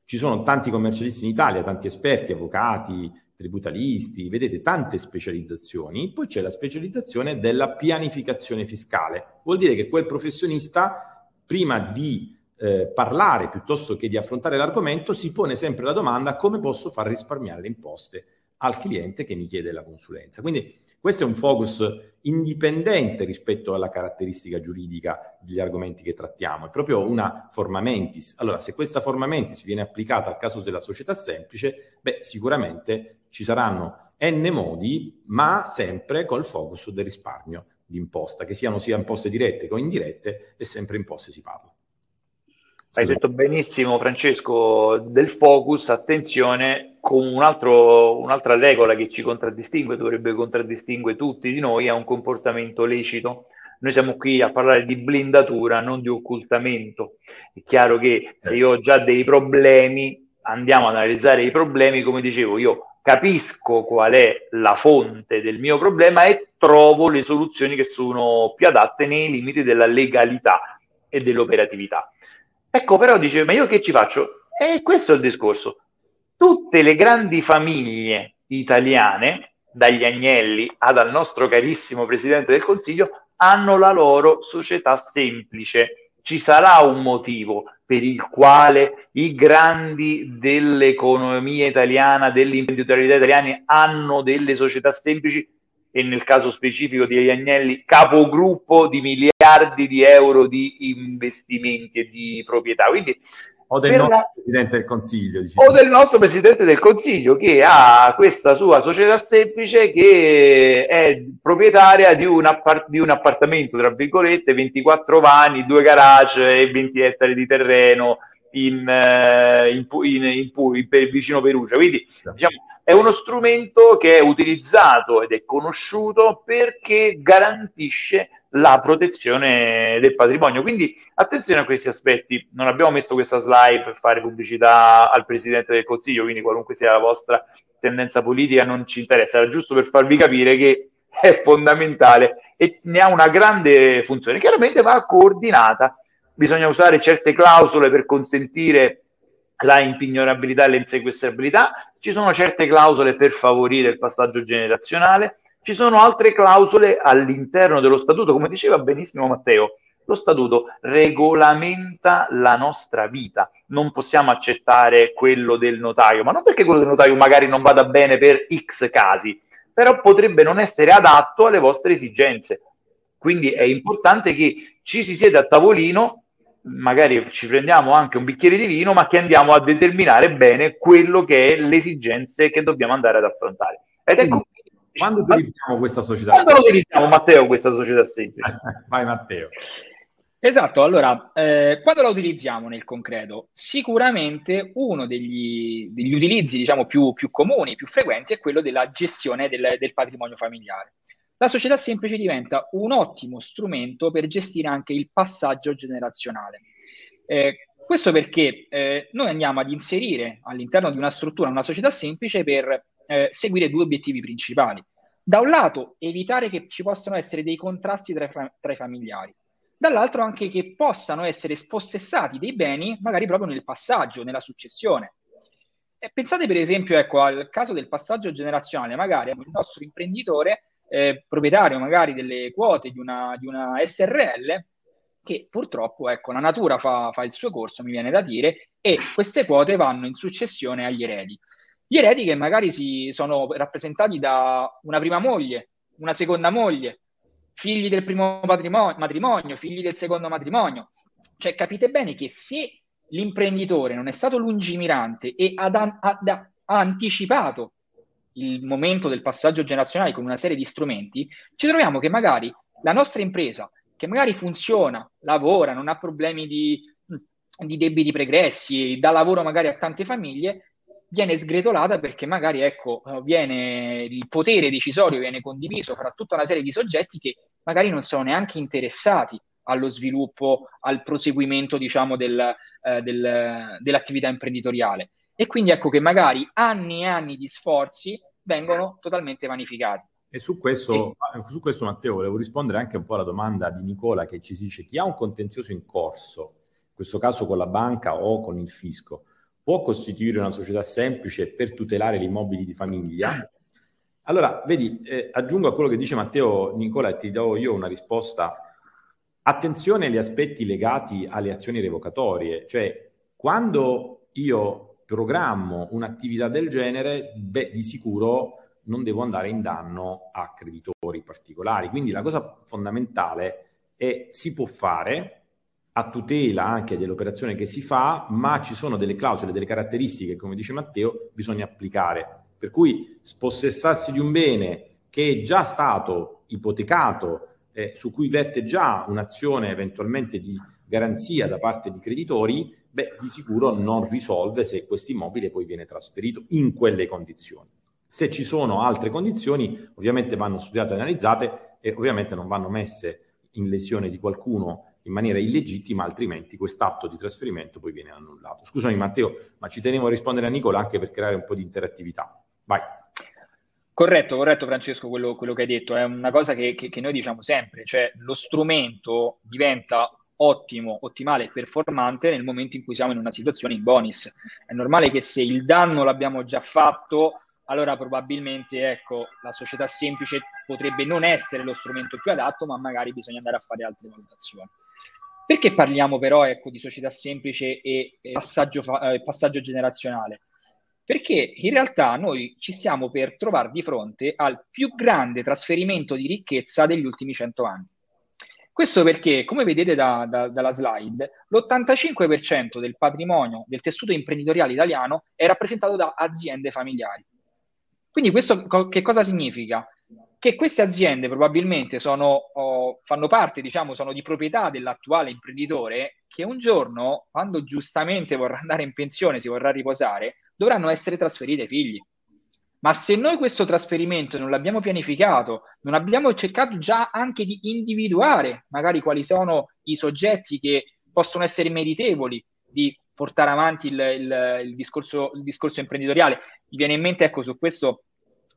Ci sono tanti commercialisti in Italia, tanti esperti, avvocati, tributalisti, vedete tante specializzazioni, poi c'è la specializzazione della pianificazione fiscale. Vuol dire che quel professionista, prima di eh, parlare piuttosto che di affrontare l'argomento, si pone sempre la domanda come posso far risparmiare le imposte al cliente che mi chiede la consulenza. Quindi questo è un focus indipendente rispetto alla caratteristica giuridica degli argomenti che trattiamo, è proprio una forma mentis. Allora, se questa forma mentis viene applicata al caso della società semplice, beh, sicuramente ci saranno n modi, ma sempre col focus del risparmio di imposta, che siano sia imposte dirette che indirette, e sempre imposte si parla. Hai detto benissimo Francesco del focus, attenzione, con un altro, un'altra regola che ci contraddistingue, dovrebbe contraddistinguere tutti di noi, è un comportamento lecito. Noi siamo qui a parlare di blindatura, non di occultamento. È chiaro che se io ho già dei problemi, andiamo ad analizzare i problemi, come dicevo, io capisco qual è la fonte del mio problema e trovo le soluzioni che sono più adatte nei limiti della legalità e dell'operatività. Ecco, però dice, ma io che ci faccio? E questo è il discorso. Tutte le grandi famiglie italiane, dagli Agnelli ad al nostro carissimo Presidente del Consiglio, hanno la loro società semplice. Ci sarà un motivo per il quale i grandi dell'economia italiana, dell'imprenditorialità italiana hanno delle società semplici e nel caso specifico di Agnelli capogruppo di miliardi di euro di investimenti e di proprietà. Quindi o del nostro la... Presidente del Consiglio. Diciamo. O del nostro Presidente del Consiglio che ha questa sua società semplice che è proprietaria di un, appart- di un appartamento, tra virgolette, 24 vani, due garage e 20 ettari di terreno in, eh, in, in, in, in vicino Perugia. Quindi diciamo, è uno strumento che è utilizzato ed è conosciuto perché garantisce la protezione del patrimonio. Quindi attenzione a questi aspetti. Non abbiamo messo questa slide per fare pubblicità al Presidente del Consiglio, quindi qualunque sia la vostra tendenza politica non ci interessa, era giusto per farvi capire che è fondamentale e ne ha una grande funzione. Chiaramente va coordinata, bisogna usare certe clausole per consentire la impignorabilità e l'insequestrabilità, ci sono certe clausole per favorire il passaggio generazionale, ci sono altre clausole all'interno dello statuto, come diceva benissimo Matteo, lo statuto regolamenta la nostra vita, non possiamo accettare quello del notaio, ma non perché quello del notaio magari non vada bene per X casi, però potrebbe non essere adatto alle vostre esigenze. Quindi è importante che ci si sieda a tavolino magari ci prendiamo anche un bicchiere di vino, ma che andiamo a determinare bene quello che è le esigenze che dobbiamo andare ad affrontare. Ed ecco quando utilizziamo questa società quando semplice? utilizziamo Matteo questa società semplice? *laughs* Vai Matteo. Esatto, allora, eh, quando la utilizziamo nel concreto? Sicuramente uno degli, degli utilizzi diciamo, più, più, comuni, più frequenti è quello della gestione del, del patrimonio familiare. La società semplice diventa un ottimo strumento per gestire anche il passaggio generazionale. Eh, questo perché eh, noi andiamo ad inserire all'interno di una struttura una società semplice per eh, seguire due obiettivi principali. Da un lato, evitare che ci possano essere dei contrasti tra, tra i familiari. Dall'altro, anche che possano essere spossessati dei beni, magari proprio nel passaggio, nella successione. E pensate per esempio ecco, al caso del passaggio generazionale, magari il nostro imprenditore eh, proprietario magari delle quote di una, di una SRL che purtroppo ecco, la natura fa, fa, il suo corso, mi viene da dire, e queste quote vanno in successione agli eredi. Gli eredi che magari si sono rappresentati da una prima moglie, una seconda moglie, figli del primo matrimonio, figli del secondo matrimonio. Cioè capite bene che se l'imprenditore non è stato lungimirante e ha, ha, ha anticipato il momento del passaggio generazionale con una serie di strumenti, ci troviamo che magari la nostra impresa, che magari funziona, lavora, non ha problemi di, di debiti pregressi, dà lavoro magari a tante famiglie, viene sgretolata perché magari ecco, viene, il potere decisorio viene condiviso fra tutta una serie di soggetti che magari non sono neanche interessati allo sviluppo, al proseguimento diciamo, del, eh, del, dell'attività imprenditoriale. E quindi ecco che magari anni e anni di sforzi vengono totalmente vanificati. E su questo, e... su questo, Matteo, volevo rispondere anche un po' alla domanda di Nicola che ci dice chi ha un contenzioso in corso, in questo caso con la banca o con il fisco, può costituire una società semplice per tutelare gli immobili di famiglia? Allora, vedi, eh, aggiungo a quello che dice Matteo Nicola e ti do io una risposta Attenzione agli aspetti legati alle azioni revocatorie, cioè quando io programmo un'attività del genere, beh, di sicuro non devo andare in danno a creditori particolari. Quindi la cosa fondamentale è si può fare a tutela anche dell'operazione che si fa, ma ci sono delle clausole, delle caratteristiche, come dice Matteo, bisogna applicare. Per cui spossessarsi di un bene che è già stato ipotecato eh, su cui verte già un'azione eventualmente di garanzia da parte di creditori, beh, di sicuro non risolve se questo immobile poi viene trasferito in quelle condizioni. Se ci sono altre condizioni, ovviamente vanno studiate e analizzate e ovviamente non vanno messe in lesione di qualcuno in maniera illegittima, altrimenti quest'atto di trasferimento poi viene annullato. Scusami Matteo, ma ci tenevo a rispondere a Nicola anche per creare un po' di interattività. Vai. Corretto, corretto Francesco, quello, quello, che hai detto, è una cosa che, che, che, noi diciamo sempre, cioè lo strumento diventa ottimo, ottimale e performante nel momento in cui siamo in una situazione in bonus. È normale che se il danno l'abbiamo già fatto, allora probabilmente ecco, la società semplice potrebbe non essere lo strumento più adatto, ma magari bisogna andare a fare altre valutazioni. Perché parliamo però ecco, di società semplice e, e passaggio, fa- eh, passaggio generazionale? perché in realtà noi ci stiamo per trovare di fronte al più grande trasferimento di ricchezza degli ultimi cento anni. Questo perché, come vedete da, da, dalla slide, l'85% del patrimonio del tessuto imprenditoriale italiano è rappresentato da aziende familiari. Quindi questo co- che cosa significa? Che queste aziende probabilmente sono, oh, fanno parte, diciamo, sono di proprietà dell'attuale imprenditore che un giorno, quando giustamente vorrà andare in pensione, si vorrà riposare, dovranno essere trasferiti ai figli. Ma se noi questo trasferimento non l'abbiamo pianificato, non abbiamo cercato già anche di individuare magari quali sono i soggetti che possono essere meritevoli di portare avanti il, il, il, discorso, il discorso, imprenditoriale, mi viene in mente ecco su questo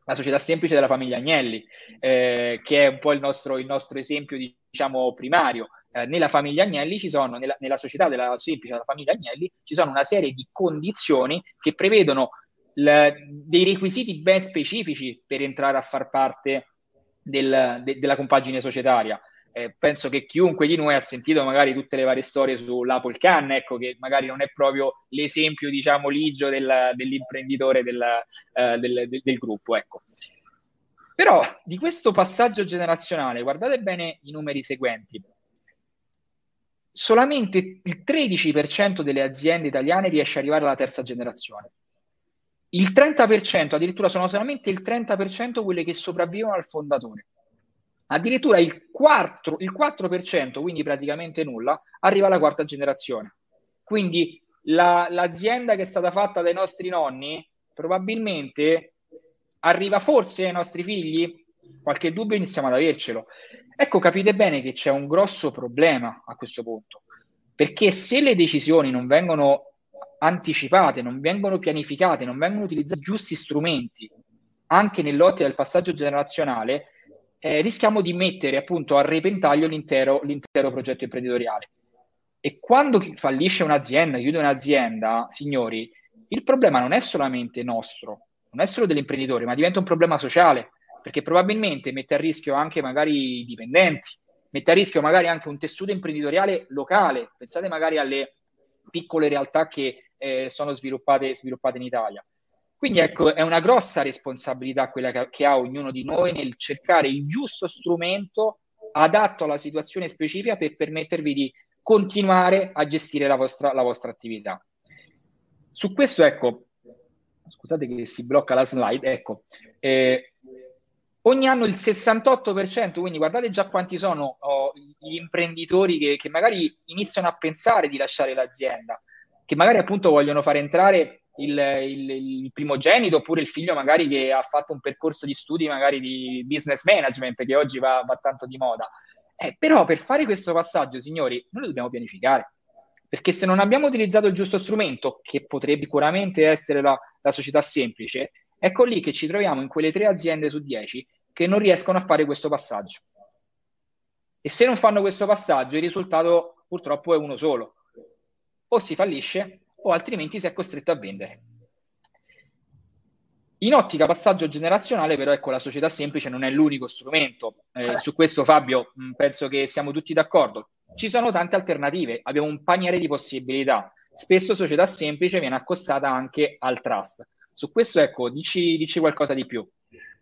la società semplice della famiglia Agnelli, eh, che è un po' il nostro, il nostro esempio diciamo primario. Eh, nella famiglia Agnelli ci sono, nella, nella società della semplice della famiglia Agnelli, ci sono una serie di condizioni che prevedono l, dei requisiti ben specifici per entrare a far parte del, de, della compagine societaria. Eh, penso che chiunque di noi ha sentito magari tutte le varie storie sull'Apple Can, ecco, che magari non è proprio l'esempio, diciamo, ligio del, dell'imprenditore del, uh, del, del, gruppo, ecco. Però di questo passaggio generazionale, guardate bene i numeri seguenti solamente il 13% delle aziende italiane riesce ad arrivare alla terza generazione. Il 30%, addirittura sono solamente il 30% quelle che sopravvivono al fondatore. Addirittura il 4%, il 4% quindi praticamente nulla, arriva alla quarta generazione. Quindi la, l'azienda che è stata fatta dai nostri nonni probabilmente arriva forse ai nostri figli? Qualche dubbio iniziamo ad avercelo. Ecco, capite bene che c'è un grosso problema a questo punto, perché se le decisioni non vengono anticipate, non vengono pianificate, non vengono utilizzati giusti strumenti, anche nell'ottica del passaggio generazionale, eh, rischiamo di mettere appunto a repentaglio l'intero, l'intero progetto imprenditoriale. E quando fallisce un'azienda, chiude un'azienda, signori, il problema non è solamente nostro, non è solo dell'imprenditore, ma diventa un problema sociale perché probabilmente mette a rischio anche magari i dipendenti, mette a rischio magari anche un tessuto imprenditoriale locale. Pensate magari alle piccole realtà che eh, sono sviluppate, sviluppate, in Italia. Quindi ecco, è una grossa responsabilità quella che, ha ognuno di noi nel cercare il giusto strumento adatto alla situazione specifica per permettervi di continuare a gestire la vostra, la vostra attività. Su questo, ecco, scusate che si blocca la slide, ecco, eh, ogni anno il 68%, quindi guardate già quanti sono oh, gli imprenditori che, che, magari iniziano a pensare di lasciare l'azienda, che magari appunto vogliono fare entrare il, il, il primogenito oppure il figlio magari che ha fatto un percorso di studi magari di business management che oggi va, va tanto di moda. Eh, però per fare questo passaggio, signori, noi dobbiamo pianificare. Perché se non abbiamo utilizzato il giusto strumento, che potrebbe sicuramente essere la, la società semplice, Ecco lì che ci troviamo in quelle tre aziende su dieci che non riescono a fare questo passaggio. E se non fanno questo passaggio, il risultato purtroppo è uno solo. O si fallisce o altrimenti si è costretto a vendere. In ottica passaggio generazionale, però, ecco, la società semplice non è l'unico strumento. Eh, su questo, Fabio, mh, penso che siamo tutti d'accordo. ci sono tante alternative, abbiamo un paniere di possibilità. Spesso società semplice viene accostata anche al trust. Su questo, ecco, dici, dici qualcosa di più.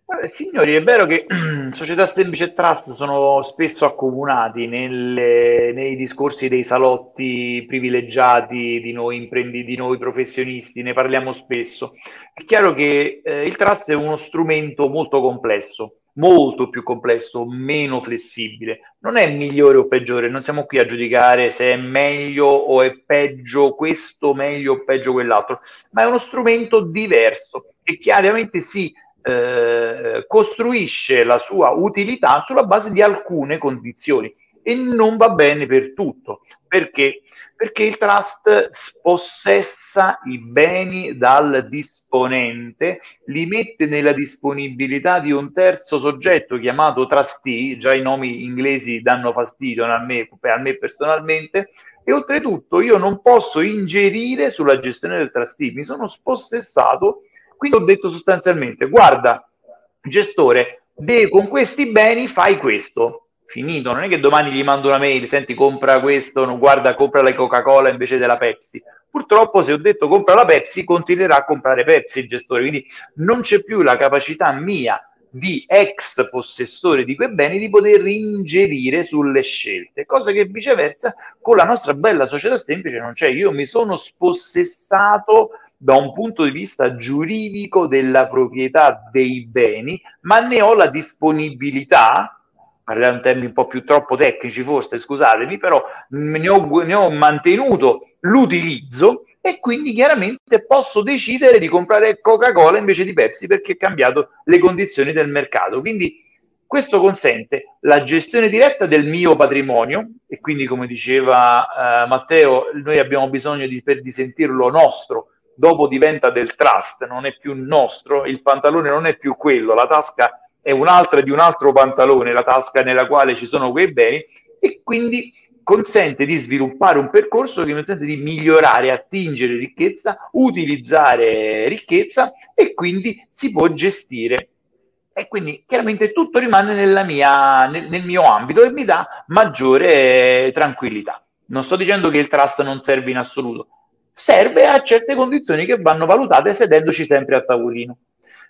Vabbè, signori, è vero che *clears throat* società semplice e trust sono spesso accomunati nelle, nei discorsi dei salotti privilegiati di noi imprendi, di noi professionisti, ne parliamo spesso. È chiaro che eh, il trust è uno strumento molto complesso, molto più complesso, meno flessibile. Non è migliore o peggiore, non siamo qui a giudicare se è meglio o è peggio questo, meglio o peggio quell'altro, ma è uno strumento diverso e chiaramente si eh, costruisce la sua utilità sulla base di alcune condizioni e non va bene per tutto. Perché? Perché il trust possessa i beni dal disponente, li mette nella disponibilità di un terzo soggetto chiamato trustee, già i nomi inglesi danno fastidio a me, a me personalmente, e oltretutto io non posso ingerire sulla gestione del trustee, mi sono spossessato quindi ho detto sostanzialmente, guarda, gestore, de, con questi beni fai questo. Finito, non è che domani gli mando una mail, senti compra questo, non guarda, compra la Coca-Cola invece della Pepsi. Purtroppo se ho detto compra la Pepsi, continuerà a comprare Pepsi il gestore, quindi non c'è più la capacità mia di ex possessore di quei beni di poter ingerire sulle scelte, cosa che viceversa con la nostra bella società semplice non c'è. Io mi sono spossessato da un punto di vista giuridico della proprietà dei beni, ma ne ho la disponibilità, parliamo in termini un po' più troppo tecnici forse, scusatemi, però ne ho, ne ho mantenuto l'utilizzo e quindi chiaramente posso decidere di comprare Coca-Cola invece di Pepsi perché è cambiato le condizioni del mercato. Quindi questo consente la gestione diretta del mio patrimonio e quindi come diceva eh, Matteo, noi abbiamo bisogno di, per di sentirlo nostro dopo diventa del trust, non è più nostro, il pantalone non è più quello, la tasca è un'altra di un altro pantalone, la tasca nella quale ci sono quei beni e quindi consente di sviluppare un percorso che consente di migliorare, attingere ricchezza, utilizzare ricchezza e quindi si può gestire. E quindi chiaramente tutto rimane mia, nel, nel mio ambito e mi dà maggiore tranquillità. Non sto dicendo che il trust non serve in assoluto, serve a certe condizioni che vanno valutate sedendoci sempre a tavolino.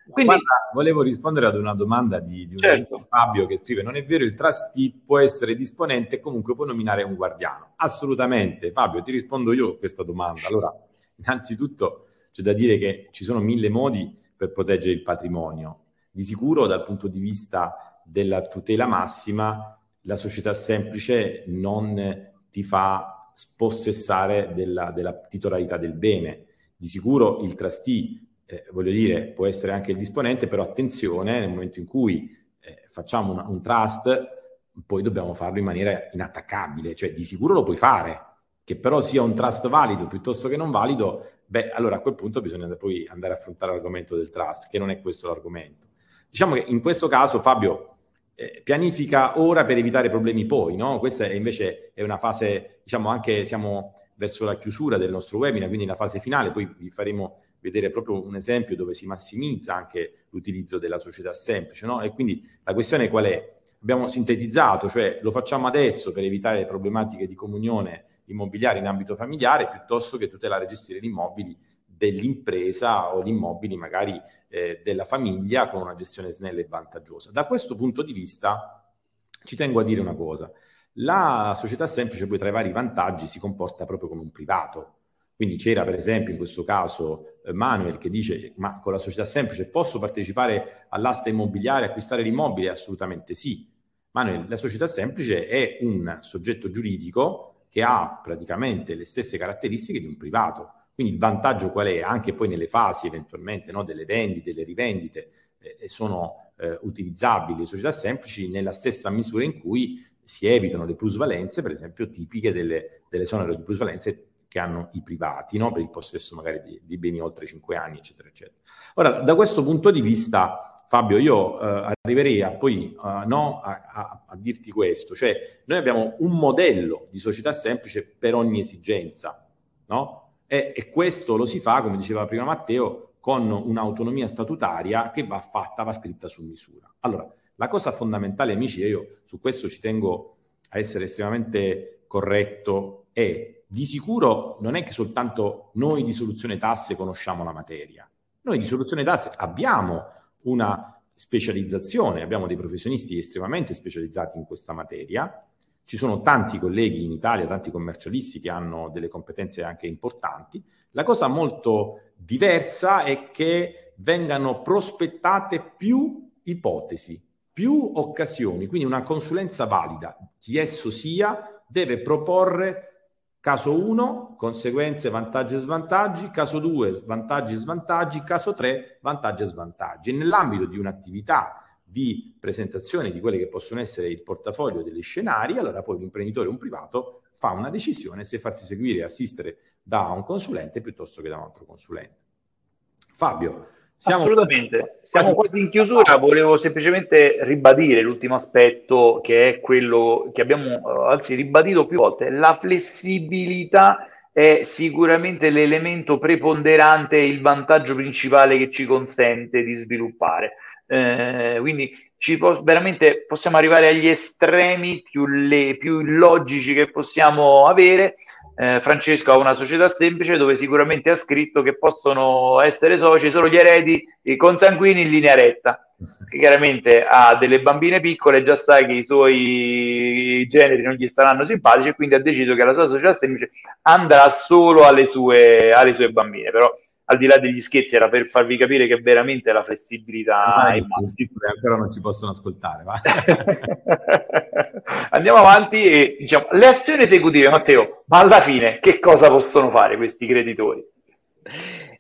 Quindi, Guarda, volevo rispondere ad una domanda di, di certo. Fabio che scrive: Non è vero, il trustee può essere disponente e comunque può nominare un guardiano. Assolutamente, Fabio, ti rispondo io a questa domanda. Allora, innanzitutto c'è da dire che ci sono mille modi per proteggere il patrimonio. Di sicuro, dal punto di vista della tutela massima, la società semplice non ti fa spossessare della, della titolarità del bene. Di sicuro il trustee, eh, voglio dire, può essere anche il disponente, però attenzione, nel momento in cui eh, facciamo una, un trust, poi dobbiamo farlo in maniera inattaccabile, cioè di sicuro lo puoi fare, che però sia un trust valido piuttosto che non valido, beh, allora a quel punto bisogna poi andare a affrontare l'argomento del trust, che non è questo l'argomento. Diciamo che in questo caso, Fabio, eh, pianifica ora per evitare problemi poi, no? Questa è invece è una fase, diciamo anche siamo verso la chiusura del nostro webinar, quindi la fase finale, poi vi faremo vedere proprio un esempio dove si massimizza anche l'utilizzo della società semplice, no? E quindi la questione qual è? Abbiamo sintetizzato, cioè lo facciamo adesso per evitare problematiche di comunione immobiliare in ambito familiare, piuttosto che tutelare e gestire gli immobili dell'impresa o gli immobili magari eh, della famiglia con una gestione snella e vantaggiosa. Da questo punto di vista ci tengo a dire una cosa. La società semplice poi tra i vari vantaggi si comporta proprio come un privato. Quindi c'era per esempio in questo caso eh, Manuel che dice ma con la società semplice posso partecipare all'asta immobiliare, acquistare l'immobile? Assolutamente sì. Manuel, la società semplice è un soggetto giuridico che ha praticamente le stesse caratteristiche di un privato. Quindi il vantaggio qual è? Anche poi nelle fasi eventualmente no, delle vendite, delle rivendite, eh, sono eh, utilizzabili le società semplici nella stessa misura in cui si evitano le plusvalenze, per esempio, tipiche delle, dell'esonero di plusvalenze che hanno i privati, no? per il possesso magari di, di, beni oltre 5 anni, eccetera, eccetera. Ora, da questo punto di vista, Fabio, io eh, arriverei a poi uh, no, a, a, a, dirti questo, cioè noi abbiamo un modello di società semplice per ogni esigenza, no? E, e questo lo si fa, come diceva prima Matteo, con un'autonomia statutaria che va fatta, va scritta su misura. Allora, la cosa fondamentale, amici, e io su questo ci tengo a essere estremamente corretto è di sicuro non è che soltanto noi di soluzione tasse conosciamo la materia. Noi di soluzione tasse abbiamo una specializzazione, abbiamo dei professionisti estremamente specializzati in questa materia. Ci sono tanti colleghi in Italia, tanti commercialisti che hanno delle competenze anche importanti. La cosa molto diversa è che vengano prospettate più ipotesi, più occasioni, quindi una consulenza valida, chi esso sia, deve proporre caso 1, conseguenze, vantaggi e svantaggi, caso 2, vantaggi e svantaggi, caso 3, vantaggi e svantaggi. E nell'ambito di un'attività di presentazione di quelli che possono essere il portafoglio degli scenari, allora poi un imprenditore o un privato fa una decisione se farsi seguire e assistere da un consulente piuttosto che da un altro consulente. Fabio, siamo Assolutamente, siamo quasi in chiusura, volevo semplicemente ribadire l'ultimo aspetto che è quello che abbiamo eh, anzi ribadito più volte, la flessibilità è sicuramente l'elemento preponderante e il vantaggio principale che ci consente di sviluppare. Eh, quindi ci po- veramente possiamo arrivare agli estremi più, le, più illogici che possiamo avere eh, Francesco ha una società semplice dove sicuramente ha scritto che possono essere soci solo gli eredi consanguini in linea retta. *laughs* Che chiaramente ha delle bambine piccole, già sai che i suoi generi non gli staranno simpatici e quindi ha deciso che la sua società semplice andrà solo alle sue, alle sue bambine. Però al di là degli scherzi era per farvi capire che veramente la flessibilità è massima. Ancora non ci possono ascoltare. *laughs* Andiamo avanti e diciamo le azioni esecutive, Matteo, ma alla fine che cosa possono fare questi creditori?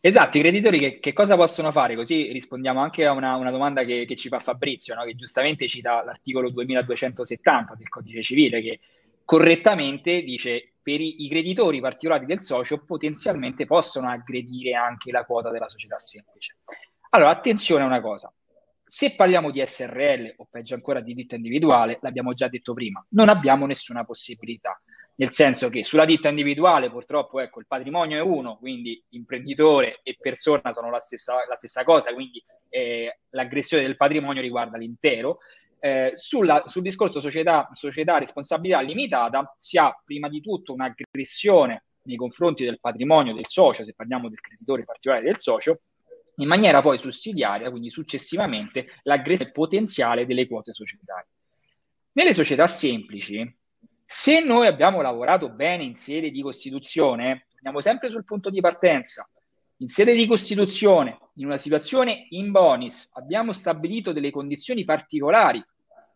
Esatto, i creditori che, che, cosa possono fare? Così rispondiamo anche a una, una domanda che, che, ci fa Fabrizio, no? che giustamente cita l'articolo 2270 del Codice Civile, che correttamente dice per i, i creditori particolari del socio potenzialmente possono aggredire anche la quota della società semplice. Allora, attenzione a una cosa. Se parliamo di SRL o peggio ancora di ditta individuale, l'abbiamo già detto prima, non abbiamo nessuna possibilità. Nel senso che sulla ditta individuale purtroppo ecco, il patrimonio è uno, quindi imprenditore e persona sono la stessa, la stessa cosa, quindi eh, l'aggressione del patrimonio riguarda l'intero. Eh, sulla, sul discorso società, società responsabilità limitata si ha prima di tutto un'aggressione nei confronti del patrimonio del socio, se parliamo del creditore particolare del socio, in maniera poi sussidiaria, quindi successivamente, l'aggressione potenziale delle quote societarie. Nelle società semplici, se noi abbiamo lavorato bene in sede di costituzione, torniamo sempre sul punto di partenza, in sede di Costituzione, in una situazione in bonus, abbiamo stabilito delle condizioni particolari.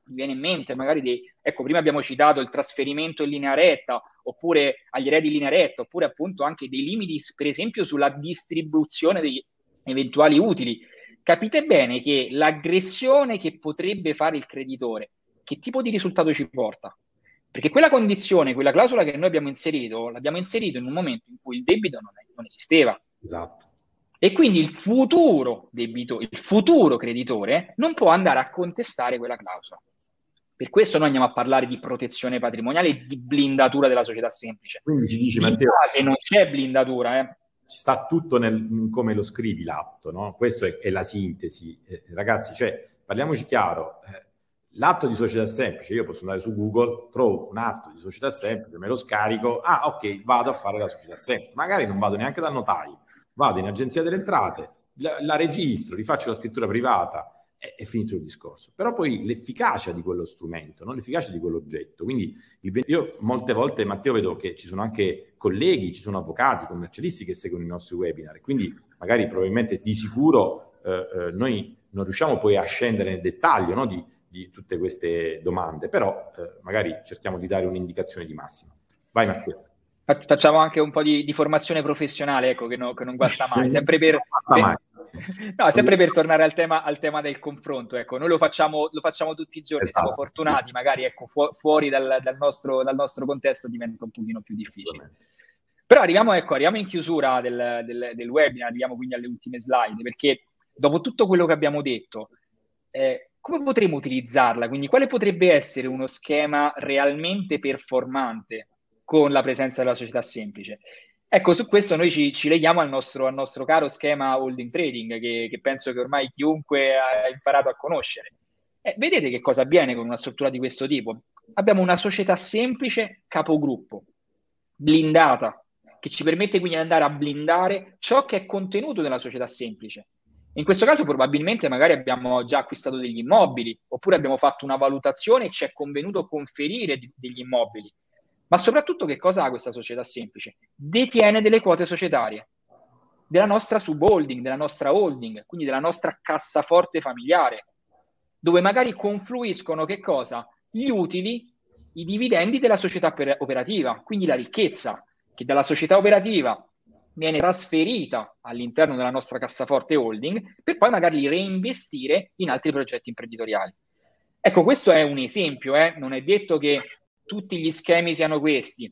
Mi viene in mente magari dei, ecco, prima abbiamo citato il trasferimento in linea retta, oppure agli eredi in linea retta, oppure appunto anche dei limiti, per esempio, sulla distribuzione degli eventuali utili. Capite bene che l'aggressione che potrebbe fare il creditore, che tipo di risultato ci porta? Perché quella condizione, quella clausola che noi abbiamo inserito, l'abbiamo inserito in un momento in cui il debito non, è, non esisteva Esatto. E quindi il futuro debito, il futuro creditore non può andare a contestare quella clausola. Per questo noi andiamo a parlare di protezione patrimoniale e di blindatura della società semplice. Quindi ci dici, Matteo, se non c'è blindatura, eh. ci sta tutto nel come lo scrivi l'atto, no? Questa è, è, la sintesi. Eh, ragazzi, cioè, parliamoci chiaro, eh, l'atto di società semplice, io posso andare su Google, trovo un atto di società semplice, me lo scarico, ah ok, vado a fare la società semplice, magari non vado neanche dal notaio, vado in agenzia delle entrate, la, la registro, rifaccio la scrittura privata e è finito il discorso. Però poi l'efficacia di quello strumento, non l'efficacia di quell'oggetto. Quindi io molte volte, Matteo, vedo che ci sono anche colleghi, ci sono avvocati, commercialisti che seguono i nostri webinar, quindi magari probabilmente di sicuro eh, eh, noi non riusciamo poi a scendere nel dettaglio no, di, di, tutte queste domande, però eh, magari cerchiamo di dare un'indicazione di massima. Vai Matteo facciamo anche un po' di, di formazione professionale, ecco, che, no, che non guasta mai, sempre per, per, *laughs* no, sempre per tornare al tema, al tema, del confronto, ecco, noi lo facciamo, lo facciamo tutti i giorni, esatto. siamo fortunati, magari ecco, fu- fuori dal, dal, nostro, dal, nostro, contesto diventa un pochino più difficile. Però arriviamo, ecco, arriviamo in chiusura del, del, del, webinar, arriviamo quindi alle ultime slide, perché dopo tutto quello che abbiamo detto, eh, come potremo utilizzarla? Quindi quale potrebbe essere uno schema realmente performante con la presenza della società semplice. Ecco, su questo noi ci, ci leghiamo al nostro, al nostro, caro schema holding trading, che, che, penso che ormai chiunque ha imparato a conoscere. Eh, vedete che cosa avviene con una struttura di questo tipo? abbiamo una società semplice capogruppo, blindata, che ci permette quindi di andare a blindare ciò che è contenuto nella società semplice. In questo caso probabilmente magari abbiamo già acquistato degli immobili oppure abbiamo fatto una valutazione e ci è convenuto conferire degli immobili. Ma soprattutto che cosa ha questa società semplice? Detiene delle quote societarie della nostra subholding, della nostra holding, quindi della nostra cassaforte familiare, dove magari confluiscono che cosa? Gli utili, i dividendi della società operativa, quindi la ricchezza che dalla società operativa viene trasferita all'interno della nostra cassaforte holding per poi magari reinvestire in altri progetti imprenditoriali. Ecco, questo è un esempio, eh? non è detto che tutti gli schemi siano questi,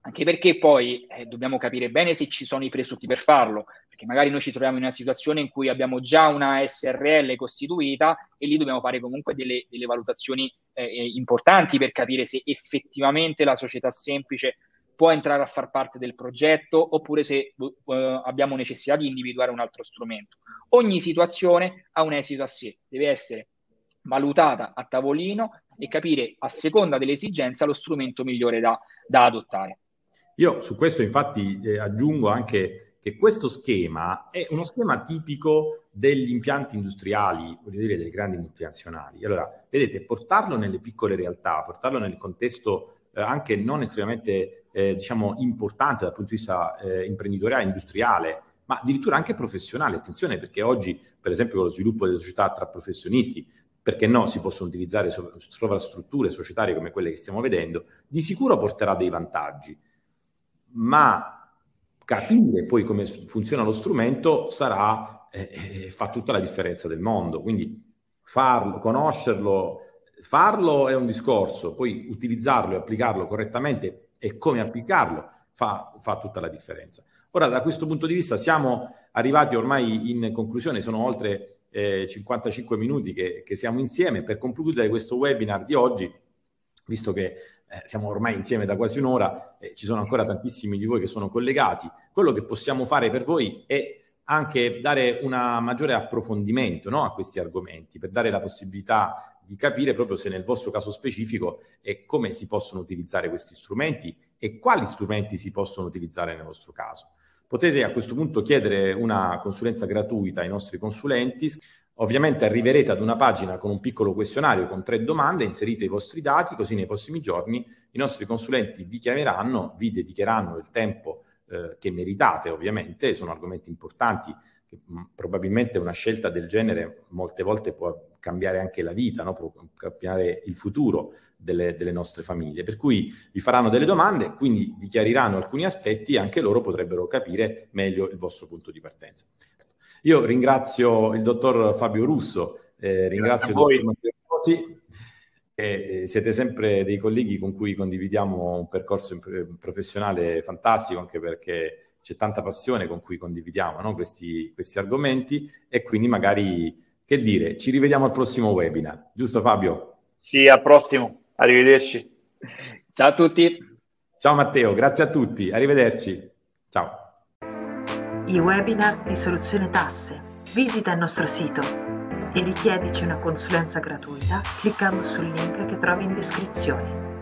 anche perché poi eh, dobbiamo capire bene se ci sono i presunti per farlo, perché magari noi ci troviamo in una situazione in cui abbiamo già una SRL costituita e lì dobbiamo fare comunque delle, delle valutazioni eh, eh importanti per capire se effettivamente la società semplice può entrare a far parte del progetto oppure se uh, abbiamo necessità di individuare un altro strumento. Ogni situazione ha un esito a sé, deve essere valutata a tavolino e capire a seconda dell'esigenza lo strumento migliore da, da adottare. Io su questo infatti eh, aggiungo anche che questo schema è uno schema tipico degli impianti industriali, voglio dire delle grandi multinazionali. Allora, vedete, portarlo nelle piccole realtà, portarlo nel contesto eh, anche non estremamente eh, diciamo, importante dal punto di vista eh, imprenditoriale, industriale, ma addirittura anche professionale. Attenzione perché oggi, per esempio, con lo sviluppo delle società tra professionisti, perché no, si possono utilizzare sovrastrutture societarie come quelle che stiamo vedendo, di sicuro porterà dei vantaggi, ma capire poi come funziona lo strumento sarà, eh, eh, fa tutta la differenza del mondo. Quindi farlo, conoscerlo, farlo è un discorso, poi utilizzarlo e applicarlo correttamente e come applicarlo fa, fa tutta la differenza. Ora, da questo punto di vista, siamo arrivati ormai in conclusione, sono oltre eh, 55 minuti che, che, siamo insieme. Per concludere questo webinar di oggi, visto che eh, siamo ormai insieme da quasi un'ora, eh, ci sono ancora tantissimi di voi che sono collegati, quello che possiamo fare per voi è anche dare un maggiore approfondimento no, a questi argomenti, per dare la possibilità di capire proprio se nel vostro caso specifico e come si possono utilizzare questi strumenti e quali strumenti si possono utilizzare nel vostro caso. Potete a questo punto chiedere una consulenza gratuita ai nostri consulenti. Ovviamente arriverete ad una pagina con un piccolo questionario con tre domande, inserite i vostri dati, così nei prossimi giorni i nostri consulenti vi chiameranno, vi dedicheranno il tempo eh, che meritate, ovviamente, sono argomenti importanti probabilmente una scelta del genere molte volte può cambiare anche la vita, no? può cambiare il futuro delle, delle, nostre famiglie. Per cui vi faranno delle domande, quindi vi chiariranno alcuni aspetti e anche loro potrebbero capire meglio il vostro punto di partenza. Io ringrazio il dottor Fabio Russo, eh, ringrazio dottor Matteo Rosi, eh, siete sempre dei colleghi con cui condividiamo un percorso professionale fantastico, anche perché c'è tanta passione con cui condividiamo no? questi, questi argomenti e quindi magari, che dire, ci rivediamo al prossimo webinar, giusto Fabio? Sì, al prossimo, arrivederci. Ciao a tutti. Ciao Matteo, grazie a tutti, arrivederci. Ciao. I webinar di Soluzione Tasse. Visita il nostro sito e richiedici una consulenza gratuita cliccando sul link che trovi in descrizione.